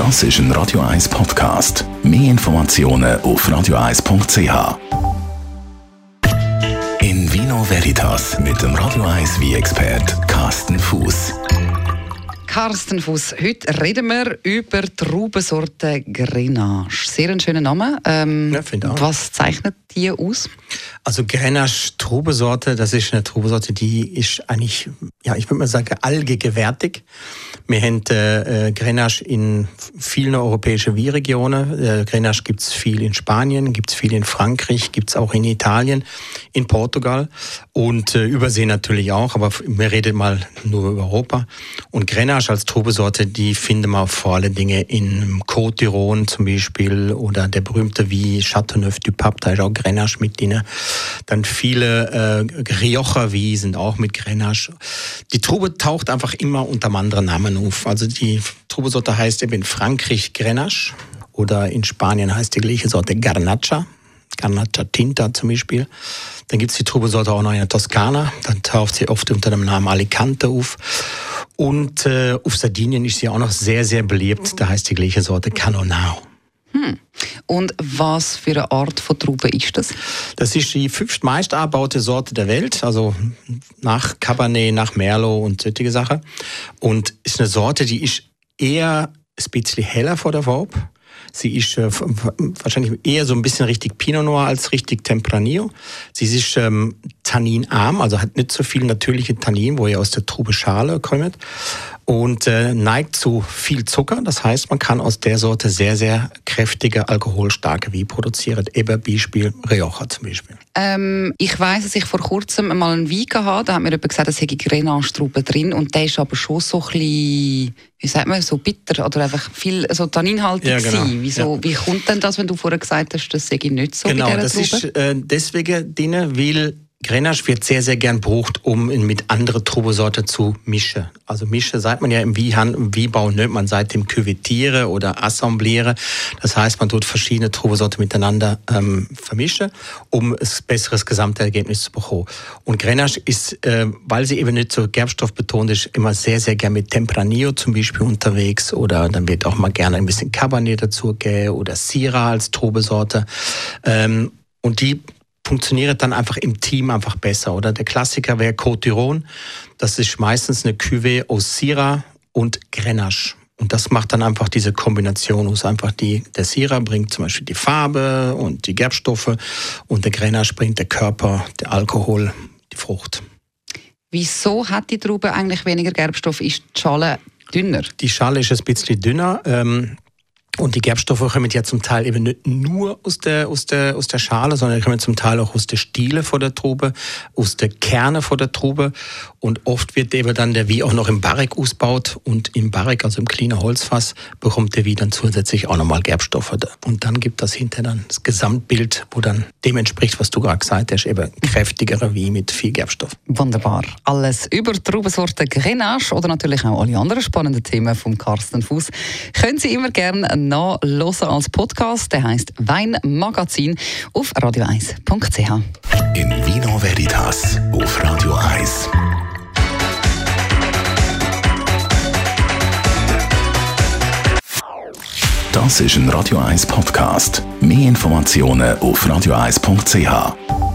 Das ist ein Radio 1 Podcast. Mehr Informationen auf radio1.ch. In Vino Veritas mit dem Radio 1 wie expert Carsten Fuß. Carsten Fuß. Heute reden wir über die Traubensorte Grenache. Sehr ein schöner Name. Ähm, Ja, finde auch. was zeichnet die aus? Also Grenache Trubesorte, das ist eine Trubesorte, die ist eigentlich, ja, ich würde mal sagen, allgegenwärtig. Wir haben äh, Grenache in vielen europäischen Weinregionen. Äh, Grenache gibt's viel in Spanien, gibt's viel in Frankreich, gibt's auch in Italien, in Portugal und äh, Übersee natürlich auch, aber wir reden mal nur über Europa. Und Grenache als Trubesorte, die finden wir vor allen Dingen in Côte d'Iron zum Beispiel oder der berühmte wie Châteauneuf du Pape, da ist auch Grenache mit drin. Dann viele äh, Rioja wie sind auch mit Grenache. Die Trube taucht einfach immer unter einem anderen Namen auf. Also die Trubesorte heißt eben in Frankreich Grenache oder in Spanien heißt die gleiche Sorte Garnacha. Garnacha Tinta zum Beispiel. Dann gibt's die Trubesorte auch noch in der Toskana. Dann taucht sie oft unter dem Namen Alicante auf. Und äh, auf Sardinien ist sie auch noch sehr, sehr beliebt. Da heißt die gleiche Sorte Canonau. Und was für eine Art von Traube ist das? Das ist die fünftmeist angebaute Sorte der Welt, also nach Cabernet, nach Merlot und solche Sachen. Und ist eine Sorte, die ist eher ein bisschen heller vor der Farbe. Sie ist äh, wahrscheinlich eher so ein bisschen richtig Pinot Noir als richtig Tempranillo. Sie ist ähm, tanninarm, also hat nicht so viel natürliche Tannin, wo ihr aus der Trube Schale kommt. Und äh, neigt zu viel Zucker. Das heißt, man kann aus der Sorte sehr, sehr kräftige, alkoholstarke Wein produzieren. Eben Beispiel Rioja zum Beispiel. Ähm, ich weiss, dass ich vor kurzem mal einen Wein hatte. Da hat mir jemand gesagt, es hätte Grenache-Traube drin. Und der ist aber schon so ein bisschen, wie sagt man, so bitter oder einfach viel so tanninhaltig Ja, genau. Wieso, Wie kommt denn das, wenn du vorher gesagt hast, das sei nicht so genau, bei das Traube? ist äh, deswegen drin, weil Grenache wird sehr, sehr gern gebraucht, um mit anderen Trubesorten zu mischen. Also mischen sagt man ja im Wiehan, im Wiebau nicht, man sagt dem Küvettiere oder Assembliere. Das heißt, man tut verschiedene Trubesorten miteinander ähm, vermischen, um ein besseres Gesamtergebnis zu bekommen. Und Grenache ist, äh, weil sie eben nicht so gerbstoffbetont ist, immer sehr, sehr gern mit Tempranillo zum Beispiel unterwegs oder dann wird auch mal gerne ein bisschen Cabernet dazu oder Syrah als Trubesorte. Ähm, und die funktioniert dann einfach im Team einfach besser. Oder der Klassiker wäre Côte d'Iron. Das ist meistens eine Cuvée aus Syrah und Grenache. Und das macht dann einfach diese Kombination aus. Einfach die, der Syrah bringt zum Beispiel die Farbe und die Gerbstoffe und der Grenache bringt der Körper, der Alkohol, die Frucht. Wieso hat die Traube eigentlich weniger Gerbstoff? Ist die Schale dünner? Die Schale ist ein bisschen dünner. Ähm, und die Gerbstoffe kommen ja zum Teil eben nicht nur aus der, aus der, aus der Schale, sondern kommen zum Teil auch aus der Stiele vor der Trube, aus der Kerne vor der Trube. Und oft wird eben dann der Wie auch noch im Barrik ausgebaut. Und im Barrik, also im kleinen Holzfass, bekommt der Wie dann zusätzlich auch nochmal Gerbstoffe. Und dann gibt das hinterher dann das Gesamtbild, wo dann dem entspricht, was du gerade gesagt hast, eben kräftigere Wie mit viel Gerbstoff. Wunderbar. Alles über Traubensorte Grenache oder natürlich auch alle anderen spannenden Themen vom Carsten Fuß können Sie immer gerne nachhören als Podcast. Der heißt Weinmagazin auf radio1.ch. In Vino Veritas auf Radio 1. Das ist ein Radio 1 Podcast. Mehr Informationen auf radio1.ch.